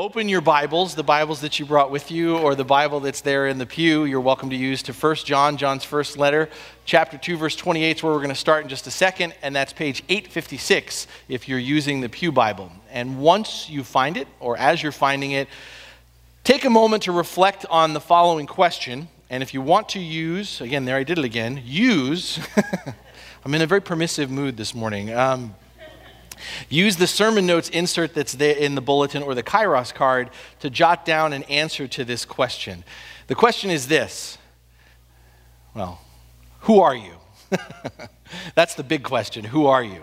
open your Bibles, the Bibles that you brought with you, or the Bible that's there in the pew, you're welcome to use to 1 John, John's first letter, chapter 2, verse 28 is where we're going to start in just a second, and that's page 856 if you're using the Pew Bible. And once you find it, or as you're finding it, take a moment to reflect on the following question. And if you want to use, again, there I did it again, use, I'm in a very permissive mood this morning. Um, Use the sermon notes insert that's there in the bulletin or the Kairos card to jot down an answer to this question. The question is this well, who are you? that's the big question. Who are you?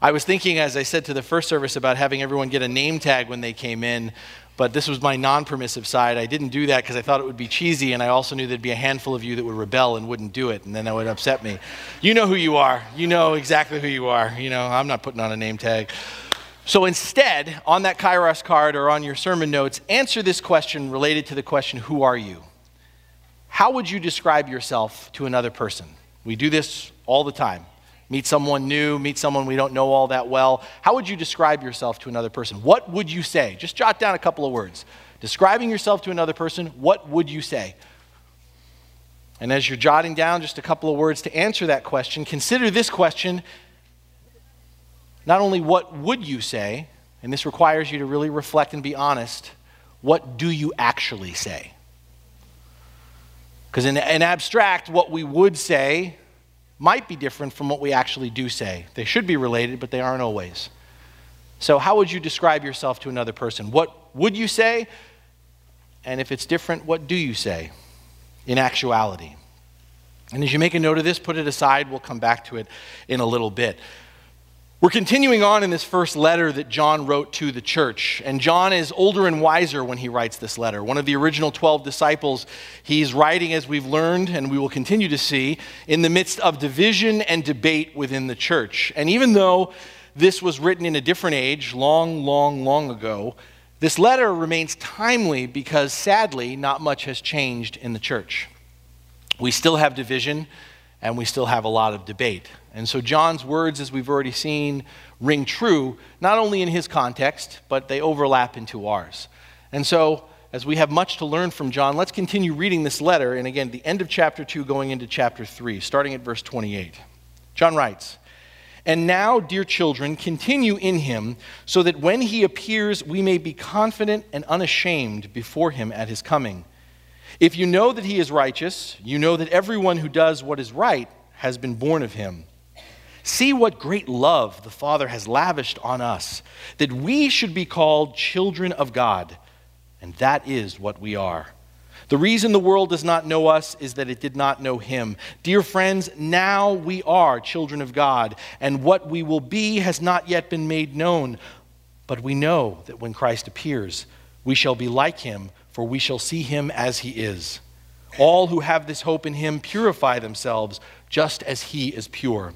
I was thinking, as I said to the first service, about having everyone get a name tag when they came in but this was my non permissive side. I didn't do that because I thought it would be cheesy, and I also knew there'd be a handful of you that would rebel and wouldn't do it, and then that would upset me. You know who you are. You know exactly who you are. You know, I'm not putting on a name tag. So instead, on that Kairos card or on your sermon notes, answer this question related to the question, Who are you? How would you describe yourself to another person? We do this all the time meet someone new, meet someone we don't know all that well. How would you describe yourself to another person? What would you say? Just jot down a couple of words. Describing yourself to another person, what would you say? And as you're jotting down just a couple of words to answer that question, consider this question not only what would you say, and this requires you to really reflect and be honest, what do you actually say? Because in, in abstract, what we would say might be different from what we actually do say. They should be related, but they aren't always. So, how would you describe yourself to another person? What would you say? And if it's different, what do you say in actuality? And as you make a note of this, put it aside. We'll come back to it in a little bit. We're continuing on in this first letter that John wrote to the church. And John is older and wiser when he writes this letter. One of the original 12 disciples, he's writing, as we've learned and we will continue to see, in the midst of division and debate within the church. And even though this was written in a different age, long, long, long ago, this letter remains timely because sadly, not much has changed in the church. We still have division and we still have a lot of debate. And so John's words, as we've already seen, ring true, not only in his context, but they overlap into ours. And so, as we have much to learn from John, let's continue reading this letter. And again, the end of chapter 2, going into chapter 3, starting at verse 28. John writes, And now, dear children, continue in him, so that when he appears, we may be confident and unashamed before him at his coming. If you know that he is righteous, you know that everyone who does what is right has been born of him. See what great love the Father has lavished on us, that we should be called children of God, and that is what we are. The reason the world does not know us is that it did not know him. Dear friends, now we are children of God, and what we will be has not yet been made known. But we know that when Christ appears, we shall be like him, for we shall see him as he is. All who have this hope in him purify themselves, just as he is pure.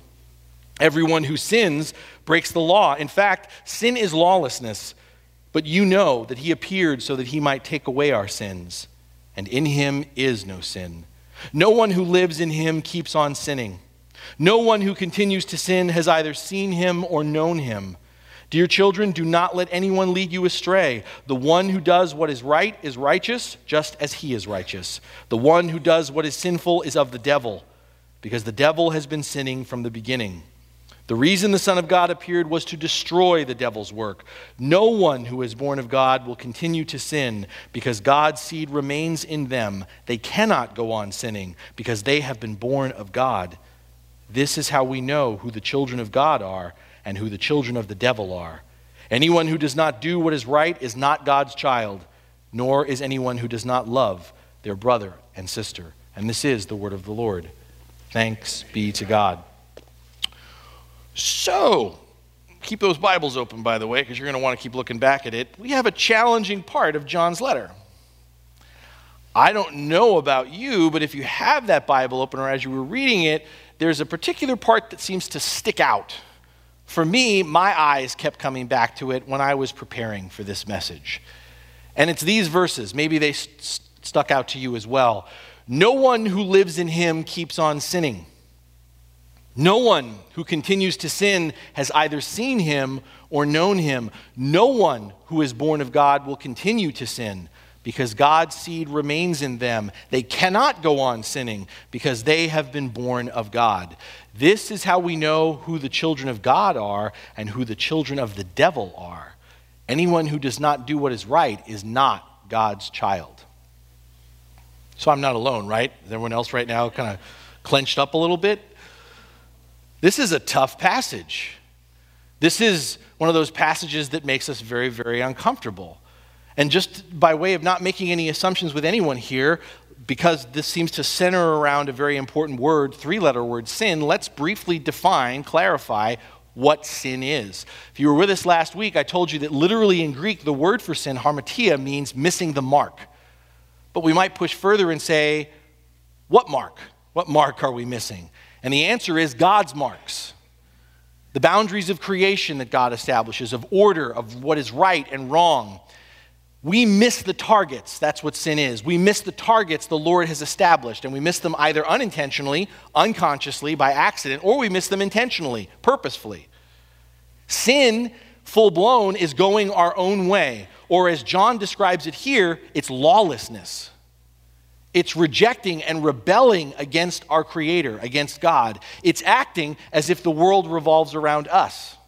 Everyone who sins breaks the law. In fact, sin is lawlessness. But you know that he appeared so that he might take away our sins, and in him is no sin. No one who lives in him keeps on sinning. No one who continues to sin has either seen him or known him. Dear children, do not let anyone lead you astray. The one who does what is right is righteous, just as he is righteous. The one who does what is sinful is of the devil, because the devil has been sinning from the beginning. The reason the Son of God appeared was to destroy the devil's work. No one who is born of God will continue to sin because God's seed remains in them. They cannot go on sinning because they have been born of God. This is how we know who the children of God are and who the children of the devil are. Anyone who does not do what is right is not God's child, nor is anyone who does not love their brother and sister. And this is the word of the Lord. Thanks be to God. So, keep those Bibles open, by the way, because you're going to want to keep looking back at it. We have a challenging part of John's letter. I don't know about you, but if you have that Bible open or as you were reading it, there's a particular part that seems to stick out. For me, my eyes kept coming back to it when I was preparing for this message. And it's these verses. Maybe they st- stuck out to you as well. No one who lives in him keeps on sinning. No one who continues to sin has either seen him or known him. No one who is born of God will continue to sin because God's seed remains in them. They cannot go on sinning because they have been born of God. This is how we know who the children of God are and who the children of the devil are. Anyone who does not do what is right is not God's child. So I'm not alone, right? Is everyone else right now kind of clenched up a little bit? This is a tough passage. This is one of those passages that makes us very, very uncomfortable. And just by way of not making any assumptions with anyone here, because this seems to center around a very important word, three letter word, sin, let's briefly define, clarify what sin is. If you were with us last week, I told you that literally in Greek, the word for sin, harmatia, means missing the mark. But we might push further and say, what mark? What mark are we missing? And the answer is God's marks. The boundaries of creation that God establishes, of order, of what is right and wrong. We miss the targets. That's what sin is. We miss the targets the Lord has established, and we miss them either unintentionally, unconsciously, by accident, or we miss them intentionally, purposefully. Sin, full blown, is going our own way, or as John describes it here, it's lawlessness. It's rejecting and rebelling against our Creator, against God. It's acting as if the world revolves around us.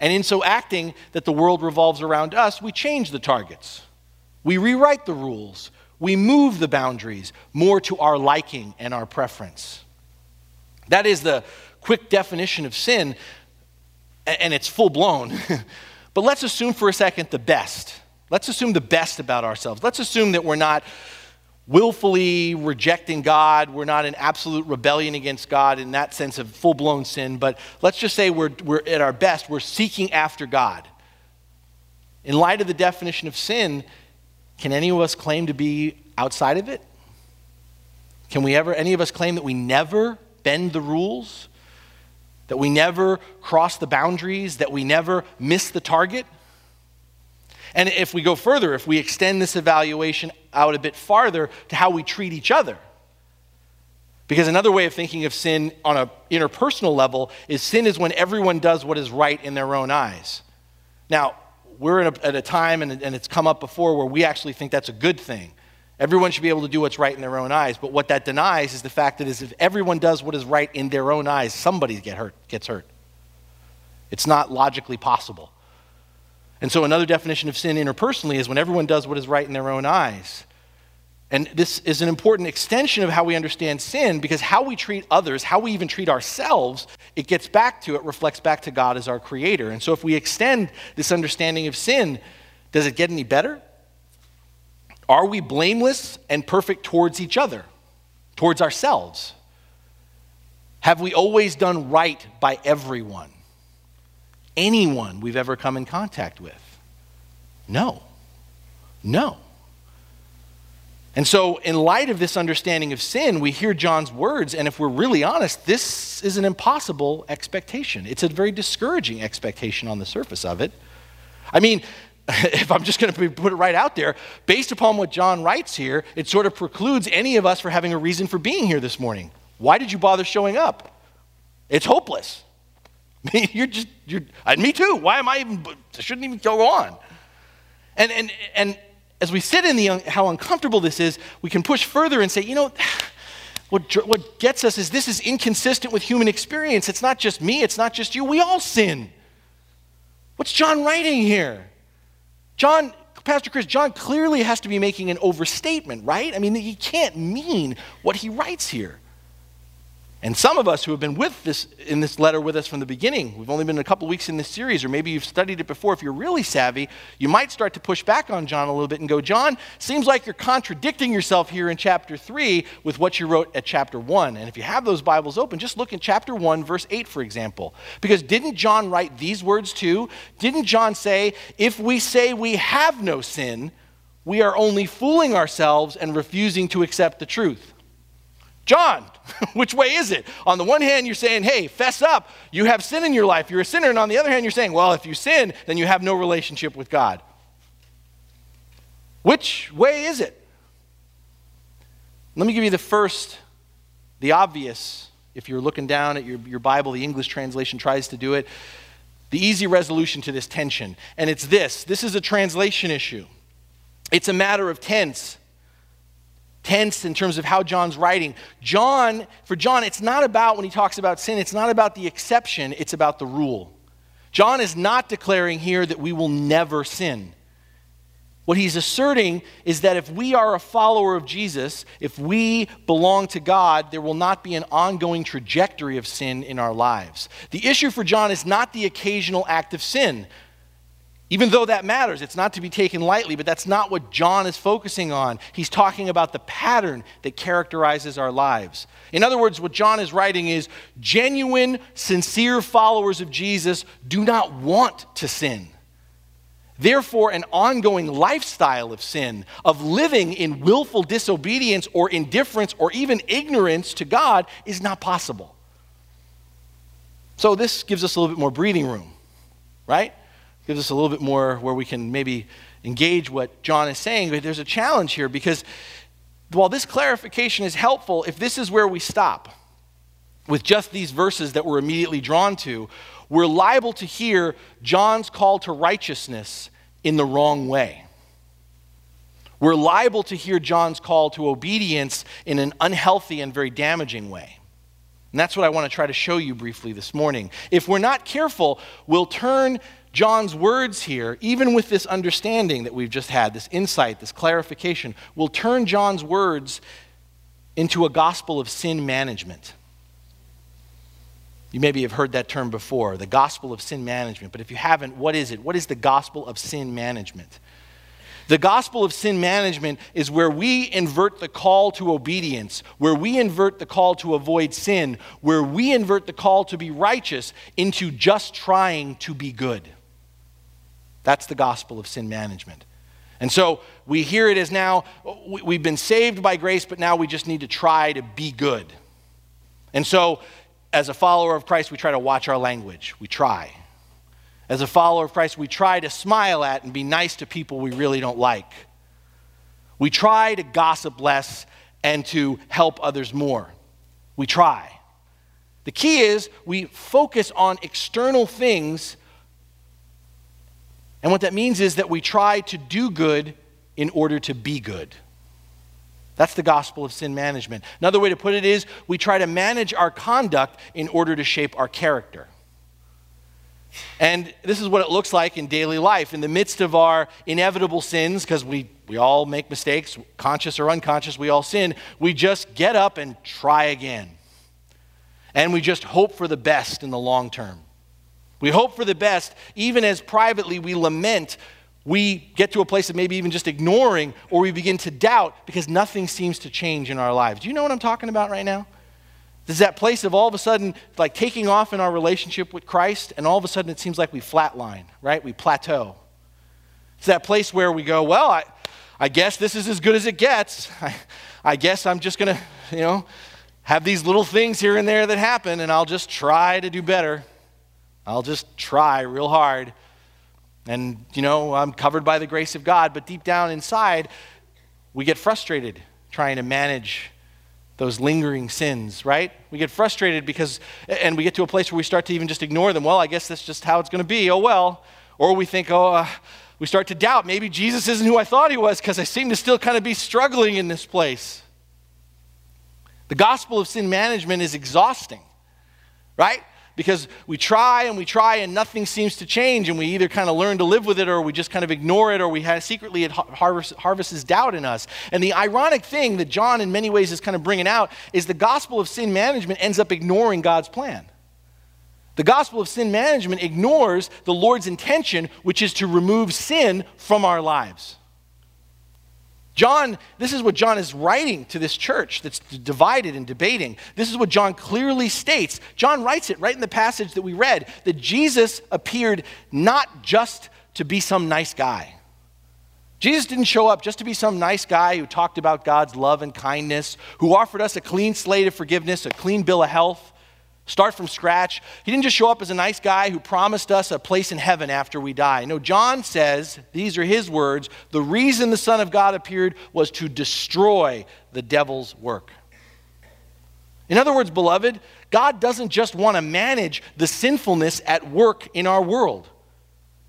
And in so acting that the world revolves around us, we change the targets. We rewrite the rules. We move the boundaries more to our liking and our preference. That is the quick definition of sin, and it's full blown. but let's assume for a second the best. Let's assume the best about ourselves. Let's assume that we're not willfully rejecting God. We're not in absolute rebellion against God in that sense of full blown sin, but let's just say we're, we're at our best, we're seeking after God. In light of the definition of sin, can any of us claim to be outside of it? Can we ever, any of us claim that we never bend the rules? That we never cross the boundaries? That we never miss the target? And if we go further, if we extend this evaluation out a bit farther to how we treat each other, because another way of thinking of sin on an interpersonal level is sin is when everyone does what is right in their own eyes. Now, we're a, at a time, and, and it's come up before, where we actually think that's a good thing. Everyone should be able to do what's right in their own eyes. But what that denies is the fact that is if everyone does what is right in their own eyes, somebody get hurt, gets hurt. It's not logically possible. And so, another definition of sin interpersonally is when everyone does what is right in their own eyes. And this is an important extension of how we understand sin because how we treat others, how we even treat ourselves, it gets back to, it reflects back to God as our creator. And so, if we extend this understanding of sin, does it get any better? Are we blameless and perfect towards each other, towards ourselves? Have we always done right by everyone? Anyone we've ever come in contact with? No. No. And so, in light of this understanding of sin, we hear John's words, and if we're really honest, this is an impossible expectation. It's a very discouraging expectation on the surface of it. I mean, if I'm just going to put it right out there, based upon what John writes here, it sort of precludes any of us for having a reason for being here this morning. Why did you bother showing up? It's hopeless. you're just, you're, and me too. Why am I even, I shouldn't even go on. And, and, and as we sit in the, how uncomfortable this is, we can push further and say, you know, what, what gets us is this is inconsistent with human experience. It's not just me, it's not just you. We all sin. What's John writing here? John, Pastor Chris, John clearly has to be making an overstatement, right? I mean, he can't mean what he writes here. And some of us who have been with this in this letter with us from the beginning, we've only been a couple weeks in this series, or maybe you've studied it before. If you're really savvy, you might start to push back on John a little bit and go, John, seems like you're contradicting yourself here in chapter 3 with what you wrote at chapter 1. And if you have those Bibles open, just look in chapter 1, verse 8, for example. Because didn't John write these words too? Didn't John say, if we say we have no sin, we are only fooling ourselves and refusing to accept the truth? John, which way is it? On the one hand, you're saying, hey, fess up. You have sin in your life. You're a sinner. And on the other hand, you're saying, well, if you sin, then you have no relationship with God. Which way is it? Let me give you the first, the obvious if you're looking down at your, your Bible, the English translation tries to do it. The easy resolution to this tension. And it's this this is a translation issue, it's a matter of tense. Tense in terms of how John's writing. John, for John, it's not about when he talks about sin, it's not about the exception, it's about the rule. John is not declaring here that we will never sin. What he's asserting is that if we are a follower of Jesus, if we belong to God, there will not be an ongoing trajectory of sin in our lives. The issue for John is not the occasional act of sin, even though that matters. It's not to be taken lightly, but that's not what John is focusing on. He's talking about the pattern that characterizes our lives. In other words, what John is writing is genuine, sincere followers of Jesus do not want to sin. Therefore, an ongoing lifestyle of sin, of living in willful disobedience or indifference or even ignorance to God, is not possible. So, this gives us a little bit more breathing room, right? Gives us a little bit more where we can maybe engage what John is saying. But there's a challenge here because while this clarification is helpful, if this is where we stop with just these verses that we're immediately drawn to, we're liable to hear John's call to righteousness in the wrong way. We're liable to hear John's call to obedience in an unhealthy and very damaging way. And that's what I want to try to show you briefly this morning. If we're not careful, we'll turn John's words here, even with this understanding that we've just had, this insight, this clarification, we'll turn John's words into a gospel of sin management. You maybe have heard that term before, the gospel of sin management. But if you haven't, what is it? What is the gospel of sin management? The gospel of sin management is where we invert the call to obedience, where we invert the call to avoid sin, where we invert the call to be righteous into just trying to be good. That's the gospel of sin management. And so we hear it as now we've been saved by grace, but now we just need to try to be good. And so as a follower of Christ, we try to watch our language. We try. As a follower of Christ, we try to smile at and be nice to people we really don't like. We try to gossip less and to help others more. We try. The key is we focus on external things, and what that means is that we try to do good in order to be good. That's the gospel of sin management. Another way to put it is we try to manage our conduct in order to shape our character. And this is what it looks like in daily life. In the midst of our inevitable sins, because we, we all make mistakes, conscious or unconscious, we all sin, we just get up and try again. And we just hope for the best in the long term. We hope for the best, even as privately we lament we get to a place of maybe even just ignoring or we begin to doubt because nothing seems to change in our lives. Do you know what I'm talking about right now? There's that place of all of a sudden like taking off in our relationship with Christ, and all of a sudden it seems like we flatline, right? We plateau. It's that place where we go, well, I, I guess this is as good as it gets. I, I guess I'm just going to, you know, have these little things here and there that happen, and I'll just try to do better. I'll just try real hard. And, you know, I'm covered by the grace of God, but deep down inside, we get frustrated trying to manage those lingering sins, right? We get frustrated because, and we get to a place where we start to even just ignore them. Well, I guess that's just how it's going to be. Oh, well. Or we think, oh, uh, we start to doubt maybe Jesus isn't who I thought he was because I seem to still kind of be struggling in this place. The gospel of sin management is exhausting, right? Because we try and we try and nothing seems to change and we either kind of learn to live with it or we just kind of ignore it or we have, secretly it harvest, harvests doubt in us. And the ironic thing that john in many ways is kind of bringing out is the gospel of sin management ends up ignoring god's plan. The gospel of sin management ignores the lord's intention which is to remove sin from our lives John, this is what John is writing to this church that's divided and debating. This is what John clearly states. John writes it right in the passage that we read that Jesus appeared not just to be some nice guy. Jesus didn't show up just to be some nice guy who talked about God's love and kindness, who offered us a clean slate of forgiveness, a clean bill of health start from scratch. He didn't just show up as a nice guy who promised us a place in heaven after we die. No, John says, these are his words, the reason the Son of God appeared was to destroy the devil's work. In other words, beloved, God doesn't just want to manage the sinfulness at work in our world.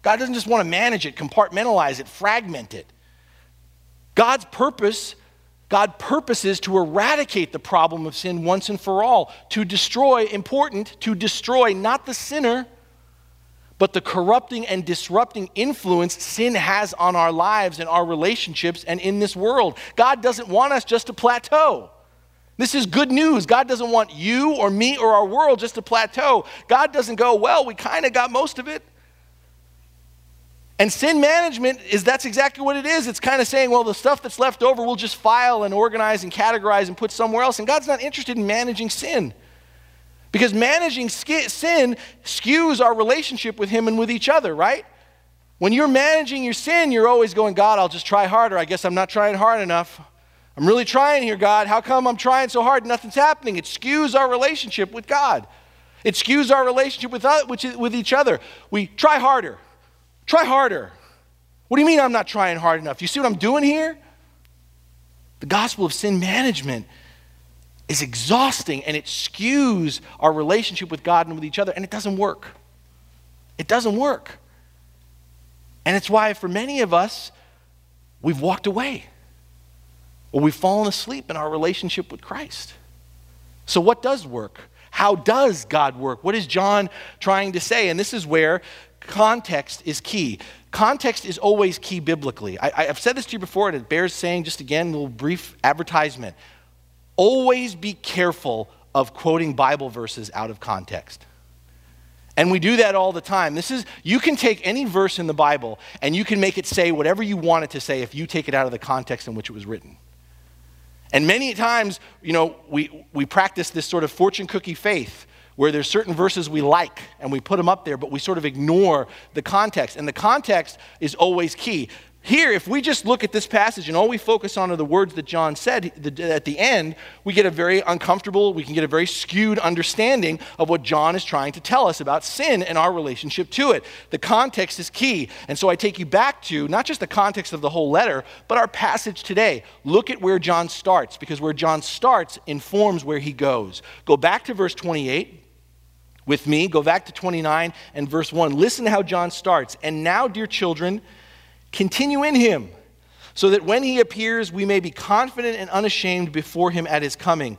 God doesn't just want to manage it, compartmentalize it, fragment it. God's purpose, God purposes to eradicate the problem of sin once and for all, to destroy, important, to destroy not the sinner, but the corrupting and disrupting influence sin has on our lives and our relationships and in this world. God doesn't want us just to plateau. This is good news. God doesn't want you or me or our world just to plateau. God doesn't go, well, we kind of got most of it. And sin management is that's exactly what it is. It's kind of saying, well, the stuff that's left over, we'll just file and organize and categorize and put somewhere else. And God's not interested in managing sin. Because managing sin skews our relationship with Him and with each other, right? When you're managing your sin, you're always going, God, I'll just try harder. I guess I'm not trying hard enough. I'm really trying here, God. How come I'm trying so hard? And nothing's happening. It skews our relationship with God. It skews our relationship with, uh, with each other. We try harder. Try harder. What do you mean I'm not trying hard enough? You see what I'm doing here? The gospel of sin management is exhausting and it skews our relationship with God and with each other, and it doesn't work. It doesn't work. And it's why, for many of us, we've walked away or we've fallen asleep in our relationship with Christ. So, what does work? How does God work? What is John trying to say? And this is where context is key. Context is always key biblically. I, have said this to you before, and it bears saying just again, a little brief advertisement. Always be careful of quoting Bible verses out of context. And we do that all the time. This is you can take any verse in the Bible and you can make it say whatever you want it to say if you take it out of the context in which it was written. And many times, you know, we, we practice this sort of fortune cookie faith where there's certain verses we like and we put them up there, but we sort of ignore the context. And the context is always key. Here, if we just look at this passage and all we focus on are the words that John said at the end, we get a very uncomfortable, we can get a very skewed understanding of what John is trying to tell us about sin and our relationship to it. The context is key. And so I take you back to not just the context of the whole letter, but our passage today. Look at where John starts, because where John starts informs where he goes. Go back to verse 28 with me. Go back to 29 and verse 1. Listen to how John starts. And now, dear children, Continue in him, so that when he appears, we may be confident and unashamed before him at his coming.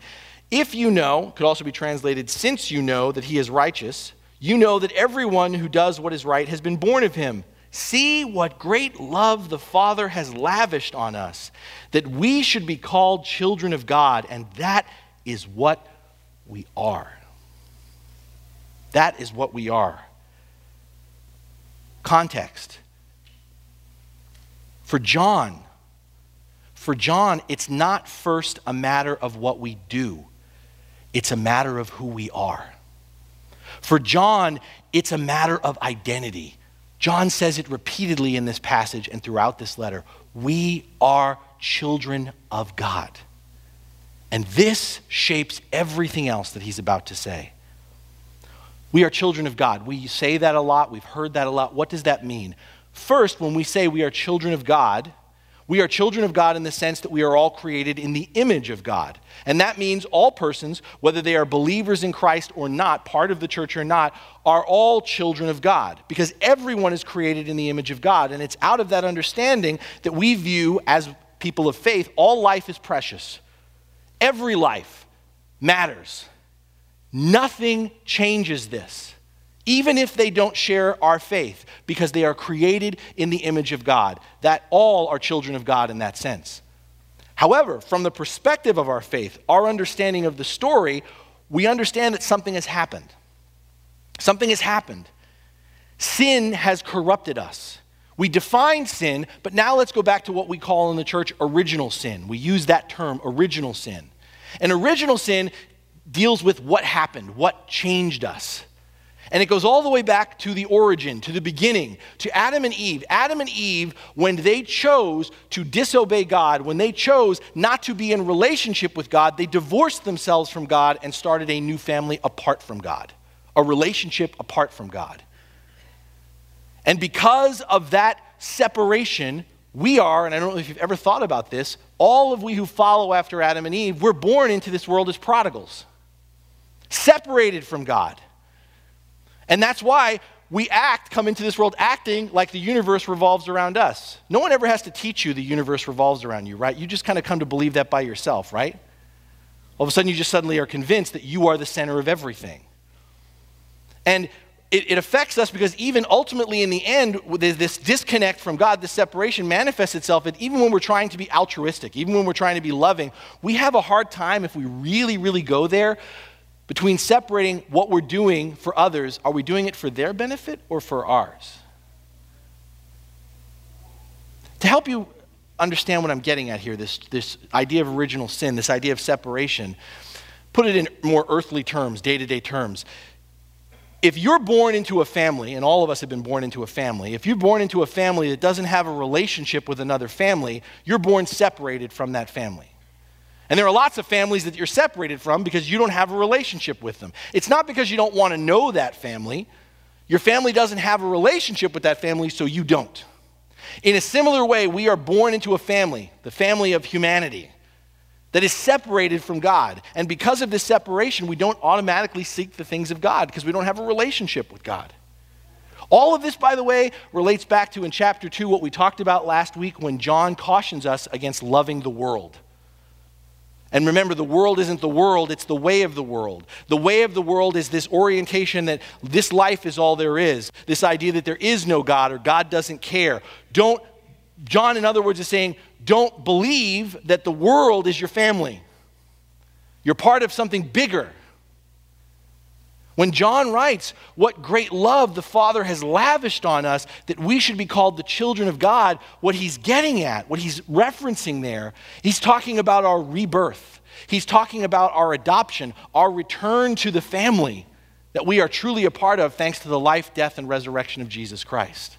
If you know, could also be translated, since you know that he is righteous, you know that everyone who does what is right has been born of him. See what great love the Father has lavished on us, that we should be called children of God, and that is what we are. That is what we are. Context. For John, for John, it's not first a matter of what we do, it's a matter of who we are. For John, it's a matter of identity. John says it repeatedly in this passage and throughout this letter. We are children of God. And this shapes everything else that he's about to say. We are children of God. We say that a lot. We've heard that a lot. What does that mean? First, when we say we are children of God, we are children of God in the sense that we are all created in the image of God. And that means all persons, whether they are believers in Christ or not, part of the church or not, are all children of God because everyone is created in the image of God. And it's out of that understanding that we view, as people of faith, all life is precious. Every life matters. Nothing changes this even if they don't share our faith, because they are created in the image of God. That all are children of God in that sense. However, from the perspective of our faith, our understanding of the story, we understand that something has happened. Something has happened. Sin has corrupted us. We define sin, but now let's go back to what we call in the church original sin. We use that term, original sin. And original sin deals with what happened, what changed us. And it goes all the way back to the origin, to the beginning, to Adam and Eve. Adam and Eve, when they chose to disobey God, when they chose not to be in relationship with God, they divorced themselves from God and started a new family apart from God, a relationship apart from God. And because of that separation, we are, and I don't know if you've ever thought about this, all of we who follow after Adam and Eve, we're born into this world as prodigals. Separated from God. And that's why we act, come into this world acting like the universe revolves around us. No one ever has to teach you the universe revolves around you, right? You just kind of come to believe that by yourself, right? All of a sudden, you just suddenly are convinced that you are the center of everything. And it, it, affects us because even ultimately in the end, this disconnect from God, this separation manifests itself. And even when we're trying to be altruistic, even when we're trying to be loving, we have a hard time if we really, really go there between separating what we're doing for others. Are we doing it for their benefit or for ours? To help you understand what I'm getting at here, this, this idea of original sin, this idea of separation, put it in more earthly terms, day to day terms if you're born into a family, and all of us have been born into a family, if you're born into a family that doesn't have a relationship with another family, you're born separated from that family. And there are lots of families that you're separated from because you don't have a relationship with them. It's not because you don't want to know that family. Your family doesn't have a relationship with that family, so you don't. In a similar way, we are born into a family, the family of humanity that is separated from God. And because of this separation, we don't automatically seek the things of God because we don't have a relationship with God. All of this, by the way, relates back to in chapter 2 what we talked about last week when John cautions us against loving the world. And remember, the world isn't the world, it's the way of the world. The way of the world is this orientation that this life is all there is, this idea that there is no God or God doesn't care. Don't, John, in other words, is saying, don't believe that the world is your family. You're part of something bigger. When John writes, What great love the Father has lavished on us that we should be called the children of God, what he's getting at, what he's referencing there, he's talking about our rebirth. He's talking about our adoption, our return to the family that we are truly a part of thanks to the life, death, and resurrection of Jesus Christ.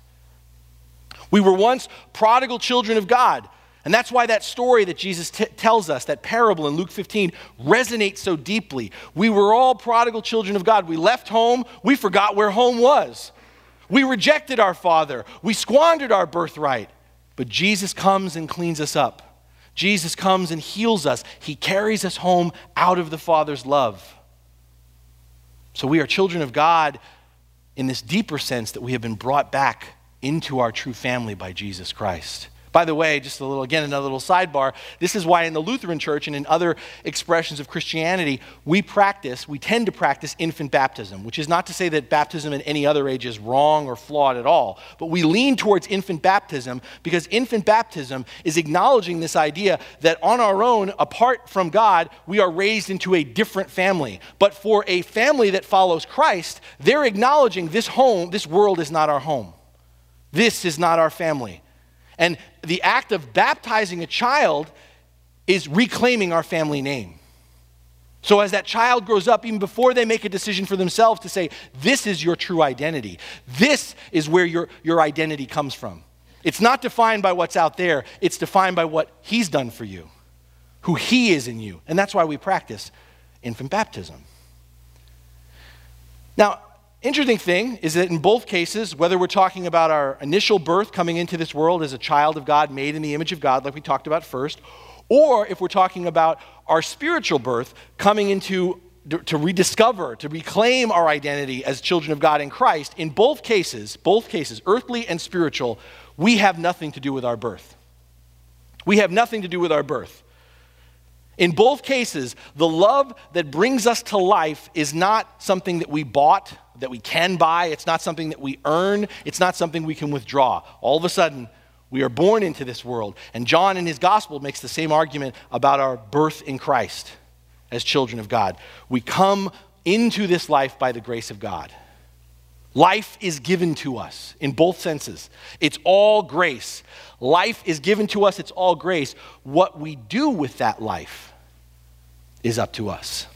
We were once prodigal children of God and that's why that story that Jesus t- tells us, that parable in Luke 15, resonates so deeply. We were all prodigal children of God. We left home, we forgot where home was. We rejected our Father, we squandered our birthright. But Jesus comes and cleans us up. Jesus comes and heals us. He carries us home out of the Father's love. So we are children of God in this deeper sense that we have been brought back into our true family by Jesus Christ. By the way, just a little, again, another little sidebar. This is why in the Lutheran Church and in other expressions of Christianity, we practice, we tend to practice infant baptism, which is not to say that baptism at any other age is wrong or flawed at all. But we lean towards infant baptism because infant baptism is acknowledging this idea that on our own, apart from God, we are raised into a different family. But for a family that follows Christ, they're acknowledging this home, this world is not our home. This is not our family. And the act of baptizing a child is reclaiming our family name. So, as that child grows up, even before they make a decision for themselves to say, This is your true identity, this is where your, your identity comes from. It's not defined by what's out there, it's defined by what He's done for you, who He is in you. And that's why we practice infant baptism. Now, Interesting thing is that in both cases, whether we're talking about our initial birth coming into this world as a child of God, made in the image of God, like we talked about first, or if we're talking about our spiritual birth coming into to rediscover, to reclaim our identity as children of God in Christ, in both cases, both cases, earthly and spiritual, we have nothing to do with our birth. We have nothing to do with our birth. In both cases, the love that brings us to life is not something that we bought, that we can buy. It's not something that we earn. It's not something we can withdraw. All of a sudden, we are born into this world. And John in his gospel makes the same argument about our birth in Christ as children of God. We come into this life by the grace of God. Life is given to us in both senses. It's all grace. Life is given to us, it's all grace. What we do with that life is up to us.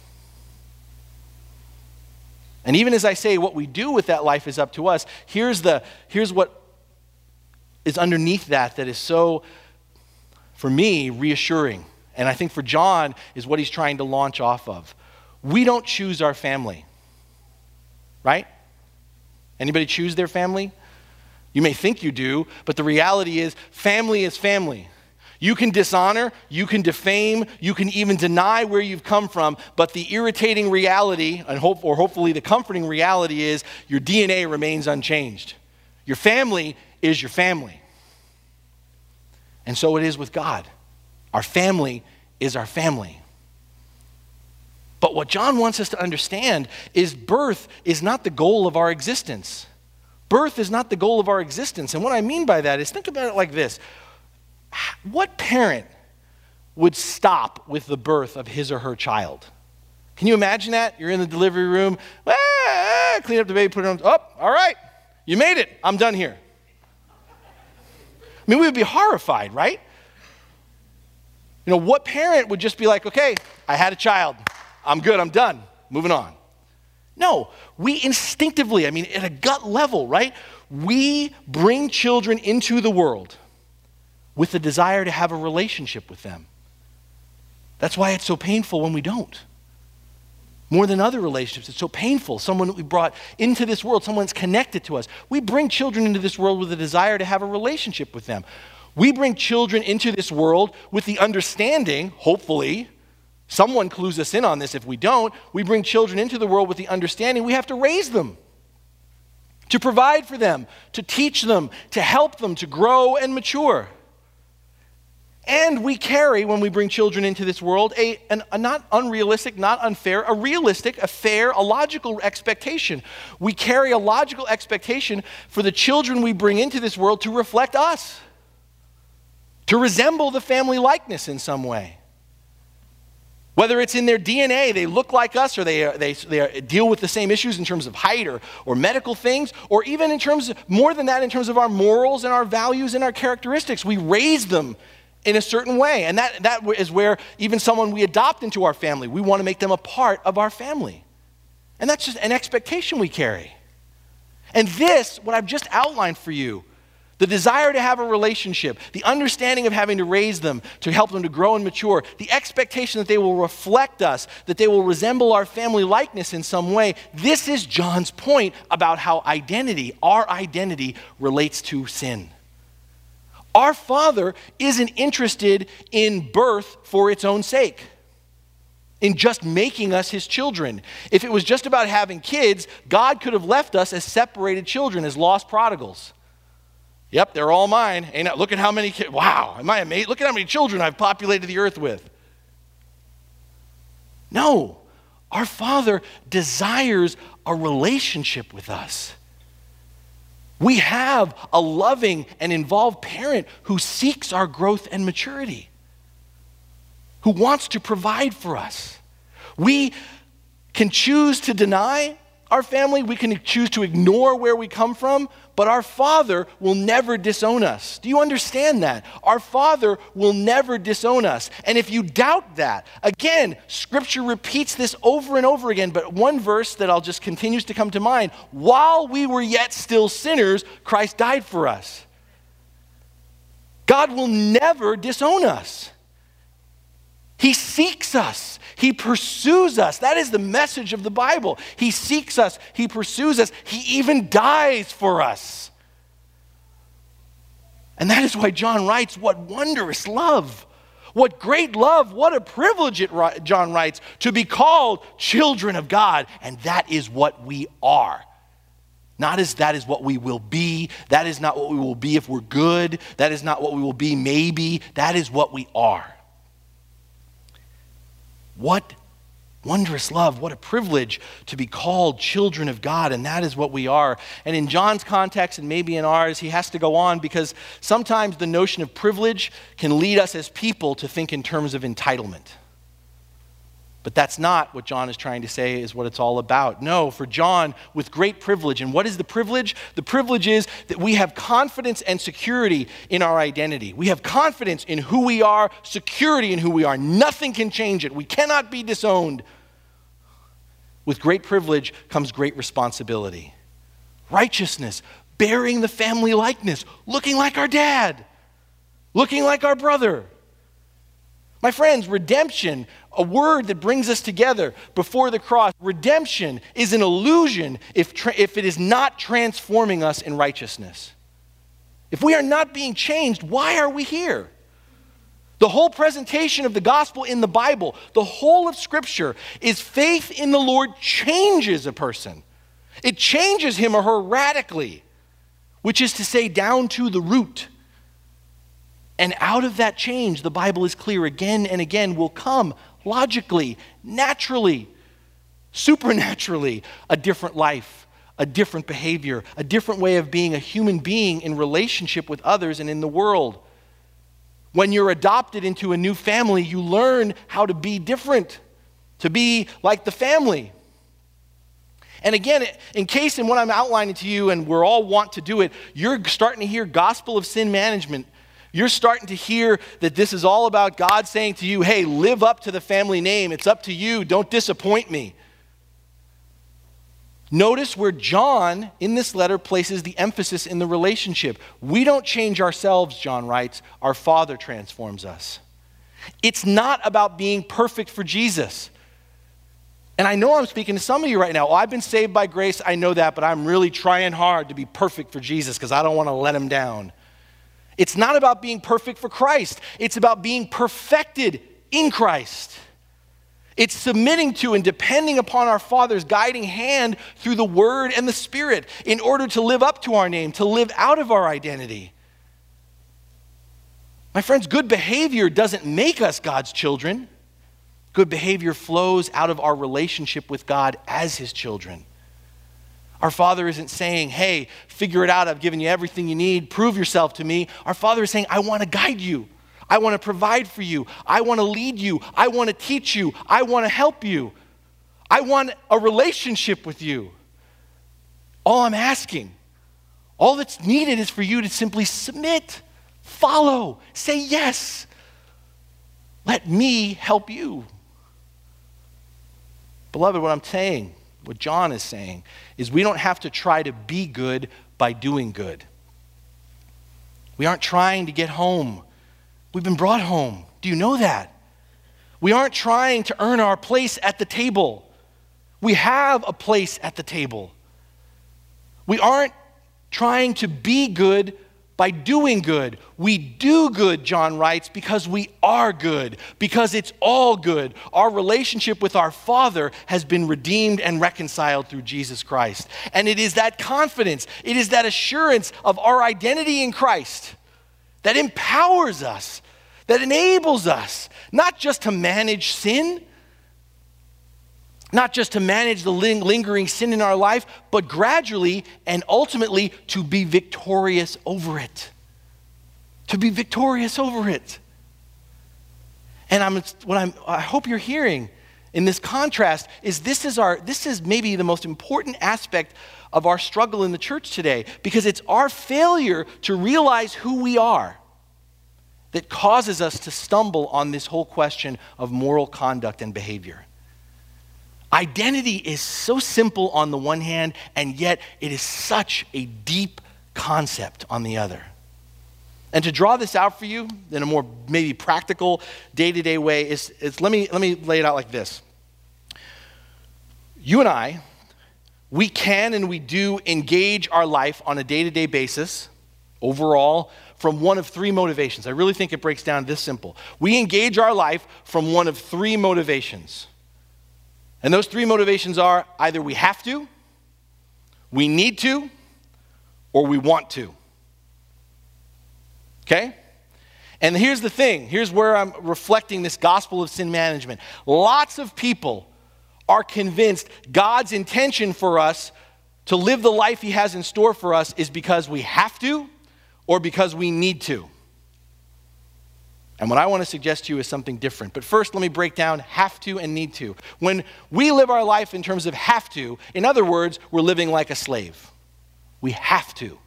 And even as I say, what we do with that life is up to us, here's, the, here's what is underneath that that is so, for me, reassuring. And I think for John is what he's trying to launch off of. We don't choose our family, right? Anybody choose their family? You may think you do, but the reality is family is family. You can dishonor, you can defame, you can even deny where you've come from, but the irritating reality, and hope, or hopefully the comforting reality, is your DNA remains unchanged. Your family is your family. And so it is with God. Our family is our family. But what John wants us to understand is birth is not the goal of our existence. Birth is not the goal of our existence. And what I mean by that is think about it like this What parent would stop with the birth of his or her child? Can you imagine that? You're in the delivery room, ah, clean up the baby, put it on, oh, all right, you made it, I'm done here. I mean, we would be horrified, right? You know, what parent would just be like, okay, I had a child, I'm good, I'm done, moving on? No, we instinctively, I mean, at a gut level, right? We bring children into the world with the desire to have a relationship with them. That's why it's so painful when we don't. More than other relationships, it's so painful. Someone that we brought into this world, someone that's connected to us. We bring children into this world with a desire to have a relationship with them. We bring children into this world with the understanding, hopefully, Someone clues us in on this if we don't. We bring children into the world with the understanding we have to raise them, to provide for them, to teach them, to help them to grow and mature. And we carry, when we bring children into this world, a, an, a not unrealistic, not unfair, a realistic, a fair, a logical expectation. We carry a logical expectation for the children we bring into this world to reflect us, to resemble the family likeness in some way. Whether it's in their DNA, they look like us, or they, they, they deal with the same issues in terms of height or, or medical things, or even in terms of, more than that, in terms of our morals and our values and our characteristics. We raise them in a certain way. And that, that is where even someone we adopt into our family, we want to make them a part of our family. And that's just an expectation we carry. And this, what I've just outlined for you, the desire to have a relationship, the understanding of having to raise them, to help them to grow and mature, the expectation that they will reflect us, that they will resemble our family likeness in some way. This is John's point about how identity, our identity, relates to sin. Our Father isn't interested in birth for its own sake in just making us his children. If it was just about having kids, God could have left us as separated children, as lost prodigals. Yep, they're all mine. Ain't it? Look at how many kids. Wow, am I amazed? Look at how many children I've populated the earth with. No, our Father desires a relationship with us. We have a loving and involved parent who seeks our growth and maturity, who wants to provide for us. We can choose to deny our family, we can choose to ignore where we come from, but our Father will never disown us. Do you understand that? Our Father will never disown us. And if you doubt that, again, Scripture repeats this over and over again, but one verse that I'll just continues to come to mind while we were yet still sinners, Christ died for us. God will never disown us. He seeks us. He pursues us. That is the message of the Bible. He seeks us. He pursues us. He even dies for us. And that is why John writes, What wondrous love! What great love! What a privilege, it, John writes, to be called children of God. And that is what we are. Not as that is what we will be. That is not what we will be if we're good. That is not what we will be maybe. That is what we are. What wondrous love. What a privilege to be called children of God, and that is what we are. And in John's context, and maybe in ours, he has to go on because sometimes the notion of privilege can lead us as people to think in terms of entitlement. But that's not what John is trying to say is what it's all about. No, for John, with great privilege. And what is the privilege? The privilege is that we have confidence and security in our identity. We have confidence in who we are, security in who we are. Nothing can change it. We cannot be disowned. With great privilege comes great responsibility. Righteousness, bearing the family likeness, looking like our dad, looking like our brother. My friends, redemption a word that brings us together before the cross. Redemption is an illusion if, tra- if it is not transforming us in righteousness. If we are not being changed, why are we here? The whole presentation of the gospel in the Bible, the whole of Scripture, is faith in the Lord changes a person. It changes him or her radically, which is to say, down to the root. And out of that change, the Bible is clear again and again, will come logically, naturally, supernaturally, a different life, a different behavior, a different way of being a human being in relationship with others and in the world. When you're adopted into a new family, you learn how to be different, to be like the family. And again, in case in what I'm outlining to you, and we're all want to do it, you're starting to hear gospel of sin management. You're starting to hear that this is all about God saying to you, hey, live up to the family name. It's up to you. Don't disappoint me. Notice where John in this letter places the emphasis in the relationship. We don't change ourselves, John writes, our Father transforms us. It's not about being perfect for Jesus. And I know I'm speaking to some of you right now. Oh, I've been saved by grace, I know that, but I'm really trying hard to be perfect for Jesus because I don't want to let him down. It's not about being perfect for Christ, it's about being perfected in Christ. It's submitting to and depending upon our Father's guiding hand through the Word and the Spirit in order to live up to our name, to live out of our identity. My friends, good behavior doesn't make us God's children. Good behavior flows out of our relationship with God as His children. Our Father isn't saying, hey, figure it out. I've given you everything you need. Prove yourself to me. Our Father is saying, I want to guide you. I want to provide for you. I want to lead you. I want to teach you. I want to help you. I want a relationship with you. All I'm asking, all that's needed is for you to simply submit, follow, say yes. Let me help you. Beloved, what I'm saying, what John is saying, is we don't have to try to be good by doing good. We aren't trying to get home We've been brought home. Do you know that? We aren't trying to earn our place at the table. We have a place at the table. We aren't trying to be good by doing good. We do good, John writes, because we are good, because it's all good. Our relationship with our Father has been redeemed and reconciled through Jesus Christ. And it is that confidence, it is that assurance of our identity in Christ that empowers us, that enables us not just to manage sin, not just to manage the lingering sin in our life, but gradually and ultimately to be victorious over it. To be victorious over it. And I'm, what I'm, I hope you're hearing in this contrast is this is our this is maybe the most important aspect of our struggle in the church today because it's our failure to realize who we are that causes us to stumble on this whole question of moral conduct and behavior. Identity is so simple on the one hand, and yet it is such a deep concept on the other. And to draw this out for you in a more maybe practical, day to day way, is, is let, me, let me lay it out like this. You and I, we can and we do engage our life on a day to day basis, overall, from one of three motivations. I really think it breaks down this simple. We engage our life from one of three motivations. And those three motivations are either we have to, we need to, or we want to. Okay? And here's the thing here's where I'm reflecting this gospel of sin management. Lots of people are convinced God's intention for us to live the life He has in store for us is because we have to or because we need to. And what I want to suggest to you is something different. But first, let me break down have to and need to. When we live our life in terms of have to, in other words, we're living like a slave. We have to.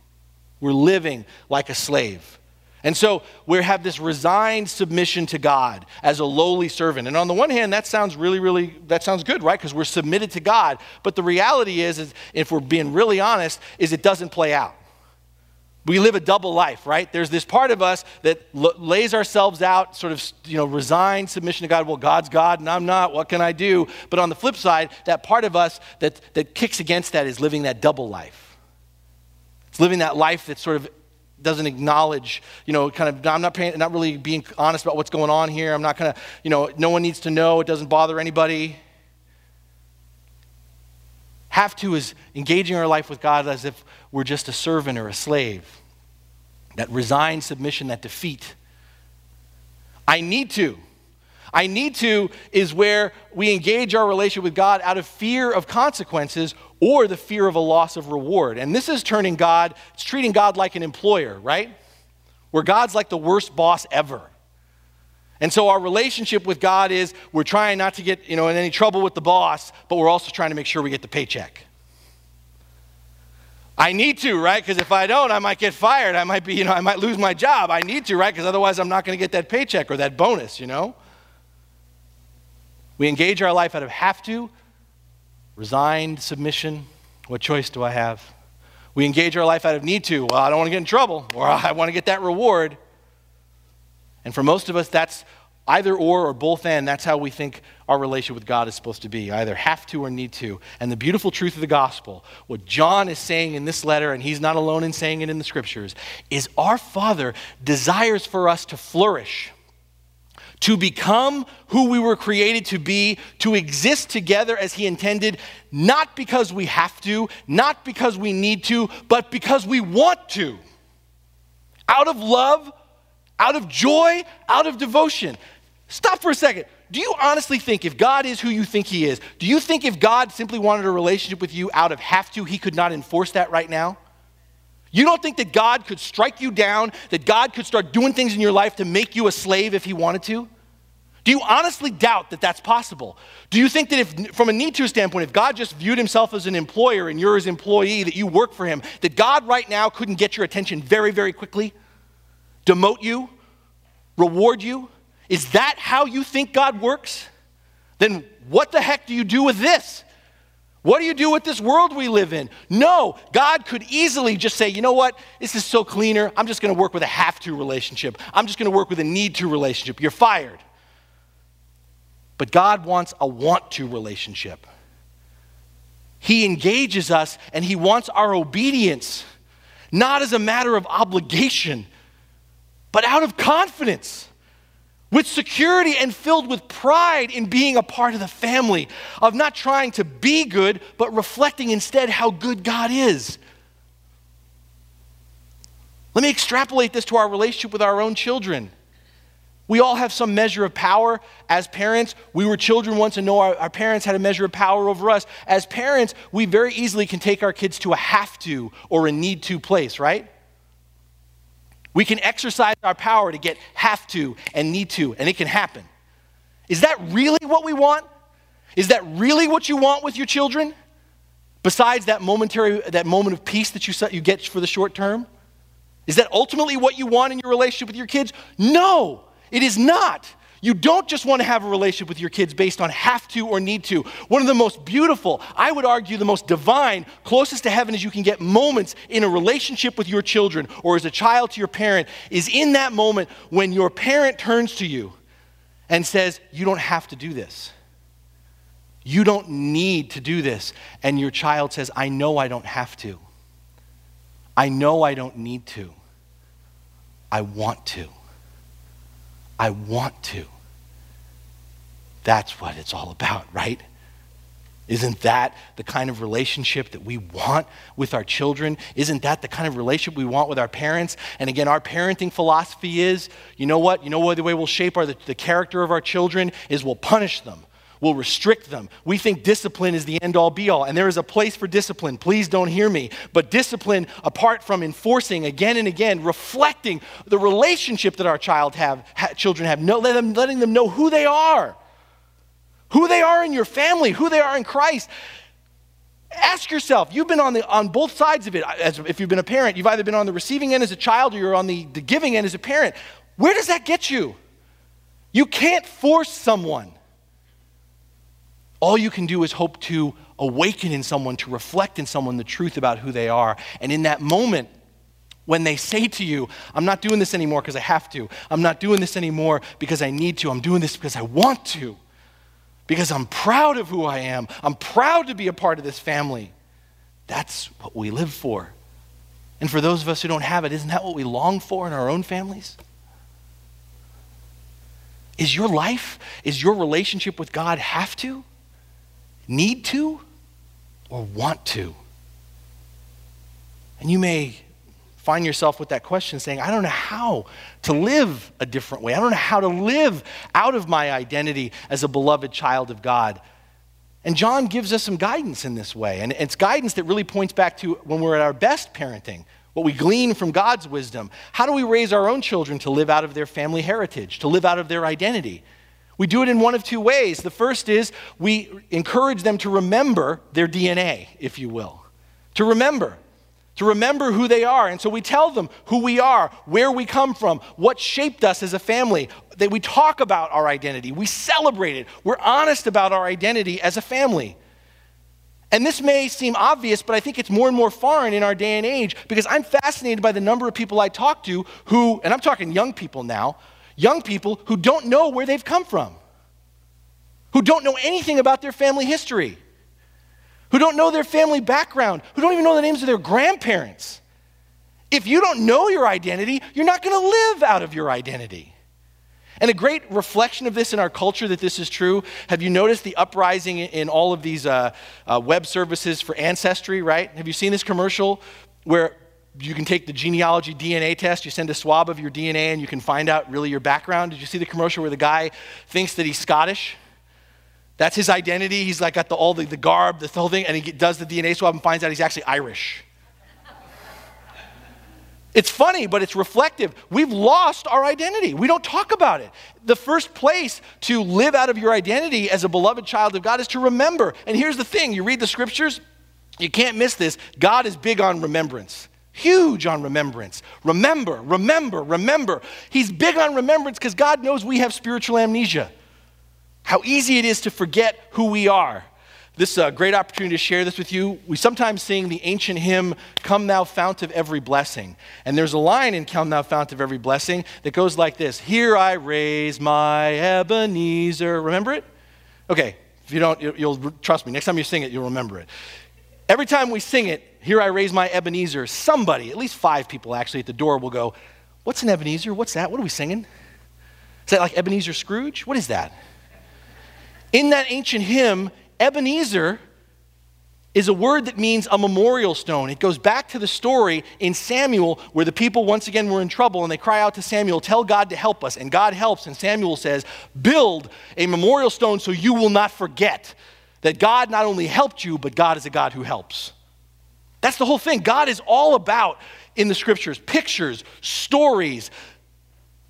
We're living like a slave. And so we have this resigned submission to God as a lowly servant. And on the one hand, that sounds really, really, that sounds good, right? Because we're submitted to God. But the reality is, is, if we're being really honest, is it doesn't play out we live a double life, right? There's this part of us that l- lays ourselves out, sort of, you know, resigned submission to God. Well, God's God and I'm not. What can I do? But on the flip side, that part of us that, that kicks against that is living that double life. It's living that life that sort of doesn't acknowledge, you know, kind of, I'm not, paying, not really being honest about what's going on here. I'm not going to, you know, no one needs to know. It doesn't bother anybody. Have to is engaging our life with God as if we're just a servant or a slave. That resigned submission, that defeat. I need to. I need to is where we engage our relationship with God out of fear of consequences or the fear of a loss of reward. And this is turning God, it's treating God like an employer, right? Where God's like the worst boss ever. And so our relationship with God is we're trying not to get, you know, in any trouble with the boss, but we're also trying to make sure we get the paycheck. I need to, right? Because if I don't, I might get fired. I might be, you know, I might lose my job. I need to, right? Because otherwise I'm not going to get that paycheck or that bonus, you know? We engage our life out of have to, resigned submission. What choice do I have? We engage our life out of need to. Well, I don't want to get in trouble, or I want to get that reward. And for most of us, that's either or or both and. That's how we think our relationship with God is supposed to be either have to or need to. And the beautiful truth of the gospel, what John is saying in this letter, and he's not alone in saying it in the scriptures, is our Father desires for us to flourish to become who we were created to be, to exist together as He intended, not because we have to, not because we need to, but because we want to. Out of love, out of joy, out of devotion. Stop for a second. Do you honestly think if God is who you think He is, do you think if God simply wanted a relationship with you out of have to, He could not enforce that right now? You don't think that God could strike you down, that God could start doing things in your life to make you a slave if he wanted to? Do you honestly doubt that that's possible? Do you think that if, from a need to standpoint, if God just viewed himself as an employer and you're his employee, that you work for him, that God right now couldn't get your attention very, very quickly? Demote you? Reward you? Is that how you think God works? Then what the heck do you do with this? What do you do with this world we live in? No, God could easily just say, you know what? This is so cleaner. I'm just going to work with a have to relationship. I'm just going to work with a need to relationship. You're fired. But God wants a want to relationship. He engages us and He wants our obedience, not as a matter of obligation, but out of confidence with security and filled with pride in being a part of the family, of not trying to be good, but reflecting instead how good God is. Let me extrapolate this to our relationship with our own children. We all have some measure of power as parents. We were children once and know our, our, parents had a measure of power over us. As parents, we very easily can take our kids to a have to or a need to place, right? We can exercise our power to get have to and need to, and it can happen. Is that really what we want? Is that really what you want with your children? Besides that momentary, that moment of peace that you, you get for the short term? Is that ultimately what you want in your relationship with your kids? No, it is not. You don't just want to have a relationship with your kids based on have to or need to. One of the most beautiful, I would argue the most divine, closest to heaven as you can get moments in a relationship with your children or as a child to your parent is in that moment when your parent turns to you and says, You don't have to do this. You don't need to do this. And your child says, I know I don't have to. I know I don't need to. I want to. I want to. That's what it's all about, right? Isn't that the kind of relationship that we want with our children? Isn't that the kind of relationship we want with our parents? And again, our parenting philosophy is you know what? You know what the way we'll shape our, the, the character of our children is we'll punish them we'll restrict them. We think discipline is the end all be all, and there is a place for discipline. Please don't hear me. But discipline, apart from enforcing again and again, reflecting the relationship that our child have, ha, children have, no, let them, letting them know who they are, who they are in your family, who they are in Christ. Ask yourself, you've been on, the, on both sides of it. As, if you've been a parent, you've either been on the receiving end as a child or you're on the, the giving end as a parent. Where does that get you? You can't force someone all you can do is hope to awaken in someone, to reflect in someone the truth about who they are. And in that moment, when they say to you, I'm not doing this anymore because I have to, I'm not doing this anymore because I need to, I'm doing this because I want to, because I'm proud of who I am, I'm proud to be a part of this family. That's what we live for. And for those of us who don't have it, isn't that what we long for in our own families? Is your life, is your relationship with God have to, need to, or want to? And you may find yourself with that question saying, I don't know how to live a different way. I don't know how to live out of my identity as a beloved child of God. And John gives us some guidance in this way. And it's guidance that really points back to when we're at our best parenting, what we glean from God's wisdom. How do we raise our own children to live out of their family heritage, to live out of their identity? We do it in one of two ways. The first is we encourage them to remember their DNA, if you will. To remember, to remember who they are. And so we tell them who we are, where we come from, what shaped us as a family. That we talk about our identity, we celebrate it, we're honest about our identity as a family. And this may seem obvious, but I think it's more and more foreign in our day and age because I'm fascinated by the number of people I talk to who, and I'm talking young people now, young people who don't know where they've come from, who don't know anything about their family history, who don't know their family background, who don't even know the names of their grandparents. If you don't know your identity, you're not going to live out of your identity. And a great reflection of this in our culture that this is true, have you noticed the uprising in all of these uh, uh, web services for ancestry, right? Have you seen this commercial where you can take the genealogy DNA test, you send a swab of your DNA, and you can find out really your background. Did you see the commercial where the guy thinks that he's Scottish? That's his identity. He's like got the, all the, the garb, the whole thing, and he does the DNA swab and finds out he's actually Irish. It's funny, but it's reflective. We've lost our identity. We don't talk about it. The first place to live out of your identity as a beloved child of God is to remember. And here's the thing you read the scriptures, you can't miss this. God is big on remembrance huge on remembrance. Remember, remember, remember. He's big on remembrance because God knows we have spiritual amnesia. How easy it is to forget who we are. This is a great opportunity to share this with you. We sometimes sing the ancient hymn, Come Thou Fount of Every Blessing. And there's a line in Come Thou Fount of Every Blessing that goes like this Here I raise my Ebenezer. Remember it? Okay, if you don't, you'll, trust me, next time you sing it, you'll remember it. Every time we sing it, Here I raise my Ebenezer, somebody, at least five people actually at the door, will go, What's an Ebenezer? What's that? What are we singing? Is that like Ebenezer Scrooge? What is that? In that ancient hymn, Ebenezer is a word that means a memorial stone. It goes back to the story in Samuel where the people once again were in trouble and they cry out to Samuel, Tell God to help us. And God helps. And Samuel says, Build a memorial stone so you will not forget that God not only helped you, but God is a God who helps. That's the whole thing. God is all about in the scriptures pictures, stories,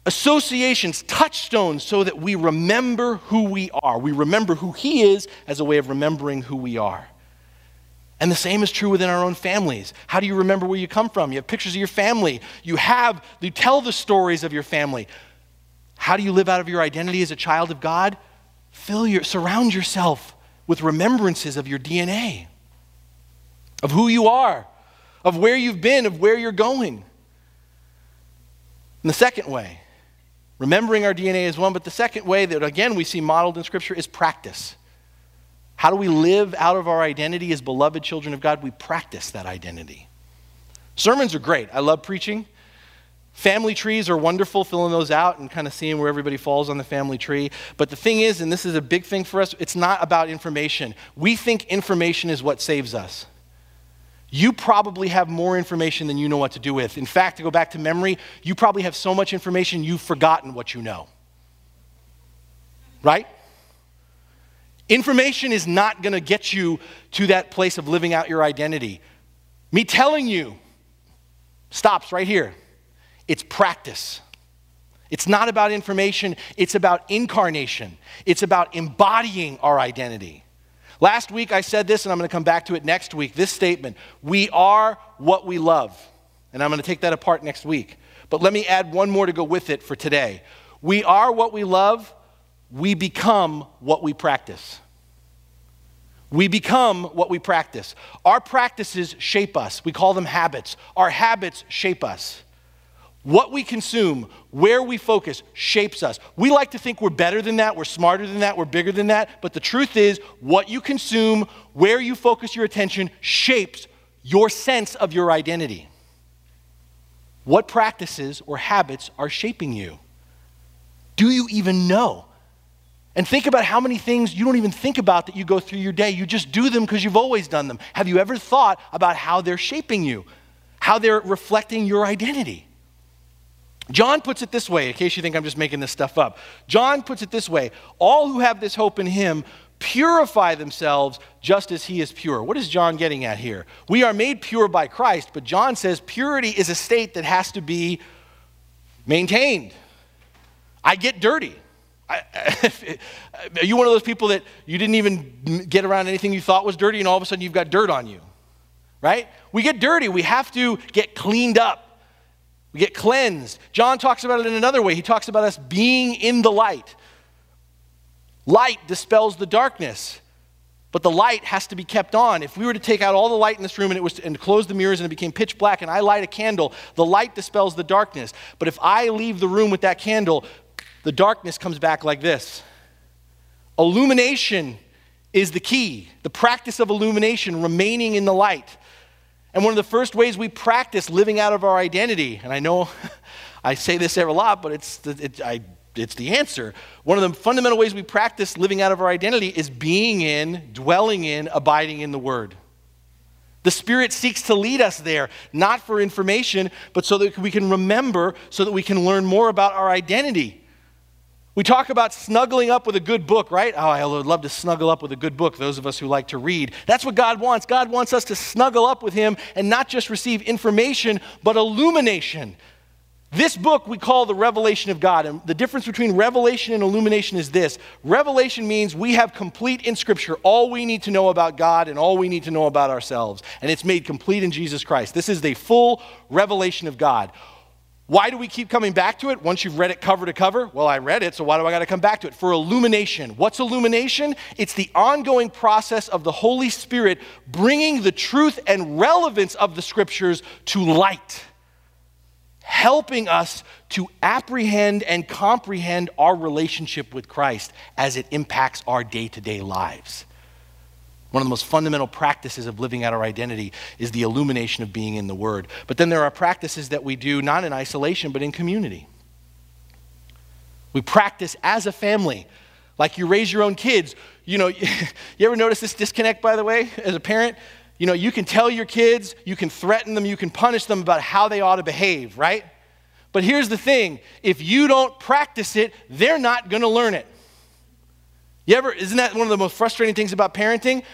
associations, touchstones, so that we remember who we are. We remember who He is as a way of remembering who we are. And the same is true within our own families. How do you remember where you come from? You have pictures of your family. You have, you tell the stories of your family. How do you live out of your identity as a child of God? Fill your, surround yourself with remembrances of your DNA, of who you are, of where you've been, of where you're going. And the second way, Remembering our DNA is one, but the second way that, again, we see modeled in Scripture is practice. How do we live out of our identity as beloved children of God? We practice that identity. Sermons are great. I love preaching. Family trees are wonderful, filling those out and kind of seeing where everybody falls on the family tree. But the thing is, and this is a big thing for us, it's not about information. We think information is what saves us you probably have more information than you know what to do with. In fact, to go back to memory, you probably have so much information you've forgotten what you know. Right? Information is not going to get you to that place of living out your identity. Me telling you stops right here. It's practice. It's not about information, it's about incarnation. It's about embodying our identity. Last week I said this, and I'm going to come back to it next week. This statement We are what we love. And I'm going to take that apart next week. But let me add one more to go with it for today. We are what we love, we become what we practice. We become what we practice. Our practices shape us. We call them habits. Our habits shape us. What we consume, where we focus, shapes us. We like to think we're better than that, we're smarter than that, we're bigger than that, but the truth is, what you consume, where you focus your attention, shapes your sense of your identity. What practices or habits are shaping you? Do you even know? And think about how many things you don't even think about that you go through your day. You just do them because you've always done them. Have you ever thought about how they're shaping you, how they're reflecting your identity? John puts it this way, in case you think I'm just making this stuff up. John puts it this way All who have this hope in him purify themselves just as he is pure. What is John getting at here? We are made pure by Christ, but John says purity is a state that has to be maintained. I get dirty. I, are you one of those people that you didn't even get around anything you thought was dirty and all of a sudden you've got dirt on you? Right? We get dirty. We have to get cleaned up. We get cleansed. John talks about it in another way. He talks about us being in the light. Light dispels the darkness, but the light has to be kept on. If we were to take out all the light in this room and it was and close the mirrors and it became pitch black and I light a candle, the light dispels the darkness. But if I leave the room with that candle, the darkness comes back like this. Illumination is the key, the practice of illumination, remaining in the light. And one of the first ways we practice living out of our identity, and I know I say this a lot, but it's, it, I, it's the answer. One of the fundamental ways we practice living out of our identity is being in, dwelling in, abiding in the Word. The Spirit seeks to lead us there, not for information, but so that we can remember, so that we can learn more about our identity. We talk about snuggling up with a good book, right? Oh, I would love to snuggle up with a good book, those of us who like to read. That's what God wants. God wants us to snuggle up with Him and not just receive information, but illumination. This book we call the revelation of God. And the difference between revelation and illumination is this revelation means we have complete in Scripture all we need to know about God and all we need to know about ourselves. And it's made complete in Jesus Christ. This is the full revelation of God. Why do we keep coming back to it once you've read it cover to cover? Well, I read it, so why do I got to come back to it? For illumination. What's illumination? It's the ongoing process of the Holy Spirit bringing the truth and relevance of the scriptures to light, helping us to apprehend and comprehend our relationship with Christ as it impacts our day to day lives. One of the most fundamental practices of living out our identity is the illumination of being in the Word. But then there are practices that we do not in isolation, but in community. We practice as a family, like you raise your own kids. You know, you ever notice this disconnect, by the way, as a parent? You know, you can tell your kids, you can threaten them, you can punish them about how they ought to behave, right? But here's the thing if you don't practice it, they're not going to learn it. You ever, isn't that one of the most frustrating things about parenting?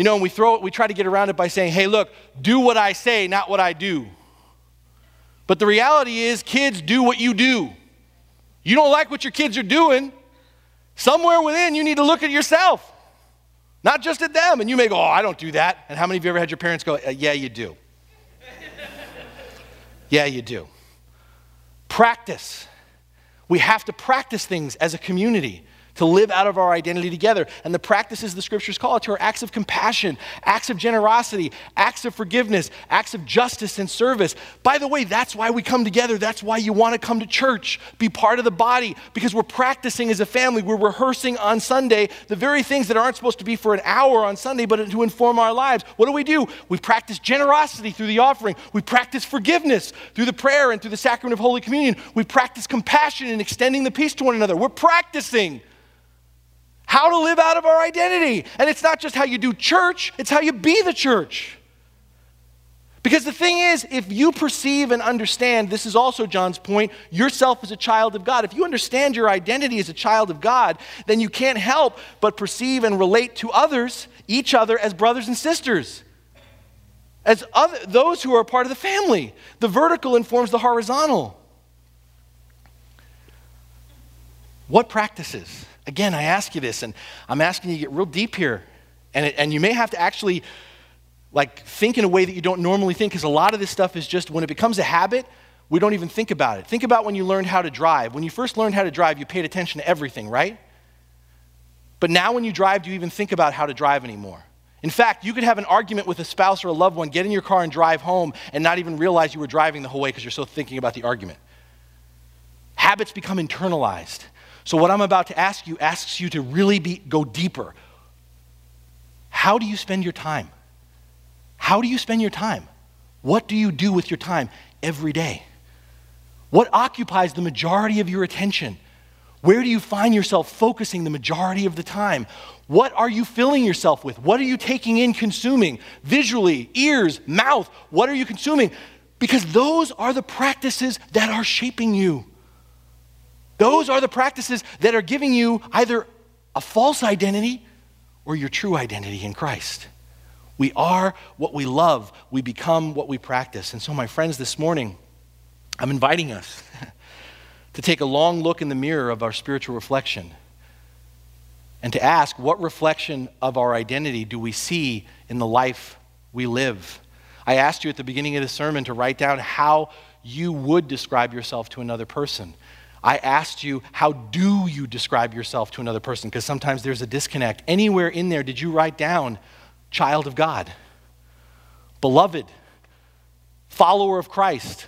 You know, and we throw it, we try to get around it by saying, hey, look, do what I say, not what I do. But the reality is, kids do what you do. You don't like what your kids are doing. Somewhere within, you need to look at yourself, not just at them. And you may go, oh, I don't do that. And how many of you ever had your parents go, uh, yeah, you do? yeah, you do. Practice. We have to practice things as a community to live out of our identity together. And the practices the scriptures call it to are acts of compassion, acts of generosity, acts of forgiveness, acts of justice and service. By the way, that's why we come together. That's why you want to come to church, be part of the body, because we're practicing as a family. We're rehearsing on Sunday the very things that aren't supposed to be for an hour on Sunday, but to inform our lives. What do we do? We practice generosity through the offering, we practice forgiveness through the prayer and through the sacrament of Holy Communion, we practice compassion and extending the peace to one another. We're practicing how to live out of our identity. And it's not just how you do church, it's how you be the church. Because the thing is, if you perceive and understand, this is also John's point, yourself as a child of God. If you understand your identity as a child of God, then you can't help but perceive and relate to others, each other, as brothers and sisters, as other, those who are part of the family. The vertical informs the horizontal. What practices? Again, I ask you this, and I'm asking you to get real deep here. And, it, and you may have to actually like think in a way that you don't normally think because a lot of this stuff is just when it becomes a habit we don't even think about it. Think about when you learned how to drive. When you first learned how to drive you paid attention to everything right? But now when you drive do you even think about how to drive anymore? In fact you could have an argument with a spouse or a loved one get in your car and drive home and not even realize you were driving the whole way because you're so thinking about the argument. Habits become internalized so, what I'm about to ask you asks you to really be, go deeper. How do you spend your time? How do you spend your time? What do you do with your time every day? What occupies the majority of your attention? Where do you find yourself focusing the majority of the time? What are you filling yourself with? What are you taking in, consuming? Visually, ears, mouth, what are you consuming? Because those are the practices that are shaping you. Those are the practices that are giving you either a false identity or your true identity in Christ. We are what we love, we become what we practice. And so, my friends, this morning, I'm inviting us to take a long look in the mirror of our spiritual reflection and to ask what reflection of our identity do we see in the life we live. I asked you at the beginning of the sermon to write down how you would describe yourself to another person. I asked you, how do you describe yourself to another person? Because sometimes there's a disconnect. Anywhere in there, did you write down child of God, beloved, follower of Christ?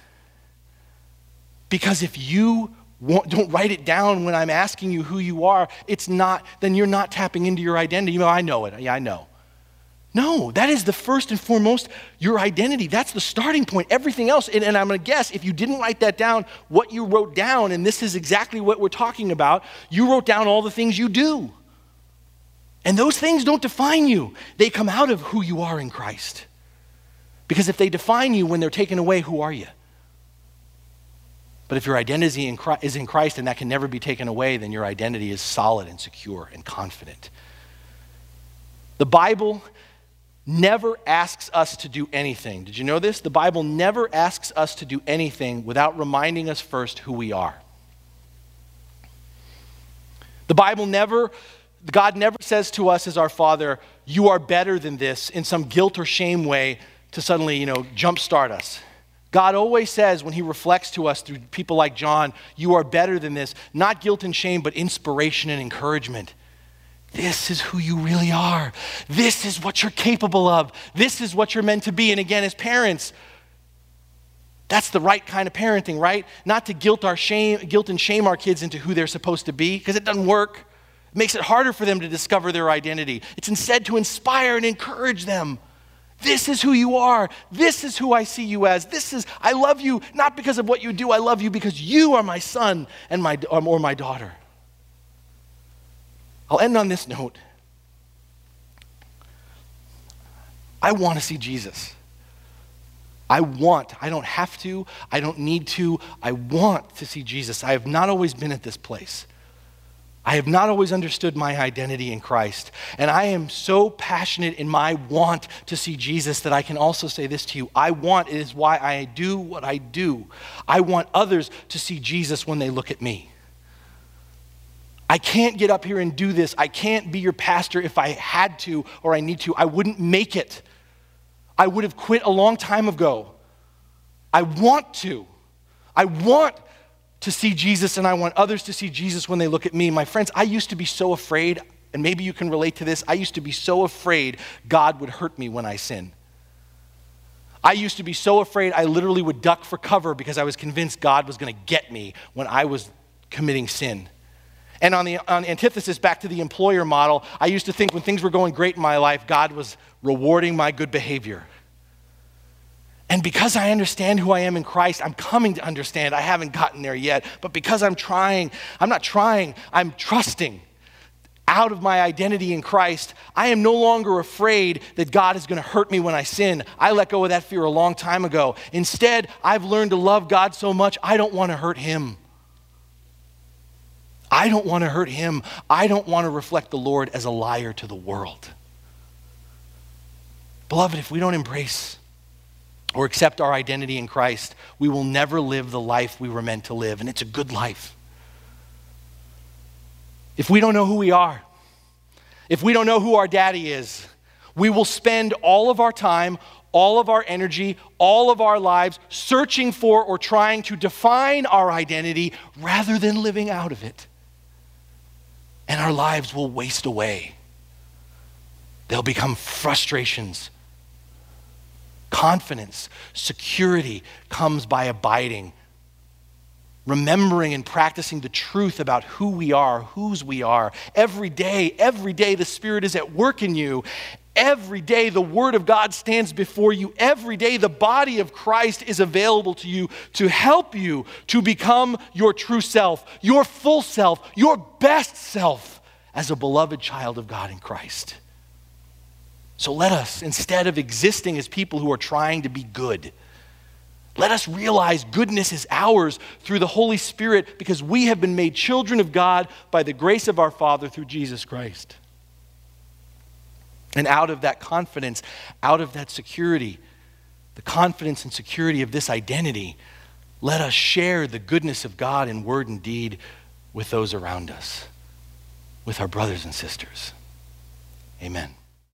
Because if you don't write it down when I'm asking you who you are, it's not, then you're not tapping into your identity. You know, I know it. Yeah, I know. No, that is the first and foremost your identity. That's the starting point. Everything else, and, and I'm going to guess if you didn't write that down, what you wrote down, and this is exactly what we're talking about, you wrote down all the things you do. And those things don't define you, they come out of who you are in Christ. Because if they define you when they're taken away, who are you? But if your identity in Christ, is in Christ and that can never be taken away, then your identity is solid and secure and confident. The Bible never asks us to do anything. Did you know this? The Bible never asks us to do anything without reminding us first who we are. The Bible never, God never says to us as our Father, you are better than this in some guilt or shame way to suddenly, you know, jumpstart us. God always says when he reflects to us through people like John, you are better than this, not guilt and shame, but inspiration and encouragement. This is who you really are. This is what you're capable of. This is what you're meant to be. And again, as parents, that's the right kind of parenting, right? Not to guilt our shame, guilt and shame our kids into who they're supposed to be, because it doesn't work. It makes it harder for them to discover their identity. It's instead to inspire and encourage them. This is who you are. This is who I see you as. This is, I love you not because of what you do, I love you because you are my son and my, or my daughter. I'll end on this note. I want to see Jesus. I want, I don't have to, I don't need to, I want to see Jesus. I have not always been at this place. I have not always understood my identity in Christ. And I am so passionate in my want to see Jesus that I can also say this to you. I want, it is why I do what I do. I want others to see Jesus when they look at me. I can't get up here and do this. I can't be your pastor if I had to or I need to. I wouldn't make it. I would have quit a long time ago. I want to. I want to see Jesus and I want others to see Jesus when they look at me. My friends, I used to be so afraid, and maybe you can relate to this. I used to be so afraid God would hurt me when I sin. I used to be so afraid I literally would duck for cover because I was convinced God was going to get me when I was committing sin. And on the on antithesis, back to the employer model, I used to think when things were going great in my life, God was rewarding my good behavior. And because I understand who I am in Christ, I'm coming to understand. I haven't gotten there yet, but because I'm trying, I'm not trying, I'm trusting out of my identity in Christ, I am no longer afraid that God is going to hurt me when I sin. I let go of that fear a long time ago. Instead, I've learned to love God so much, I don't want to hurt Him. I don't want to hurt him. I don't want to reflect the Lord as a liar to the world. Beloved, if we don't embrace or accept our identity in Christ, we will never live the life we were meant to live, and it's a good life. If we don't know who we are, if we don't know who our daddy is, we will spend all of our time, all of our energy, all of our lives searching for or trying to define our identity rather than living out of it and our lives will waste away. They'll become frustrations. Confidence, security comes by abiding, remembering and practicing the truth about who we are, whose we are. Every day, every day, the Spirit is at work in you, Every day, the Word of God stands before you. Every day, the body of Christ is available to you to help you to become your true self, your full self, your best self as a beloved child of God in Christ. So let us, instead of existing as people who are trying to be good, let us realize goodness is ours through the Holy Spirit because we have been made children of God by the grace of our Father through Jesus Christ. And out of that confidence, out of that security, the confidence and security of this identity, let us share the goodness of God in word and deed with those around us, with our brothers and sisters. Amen.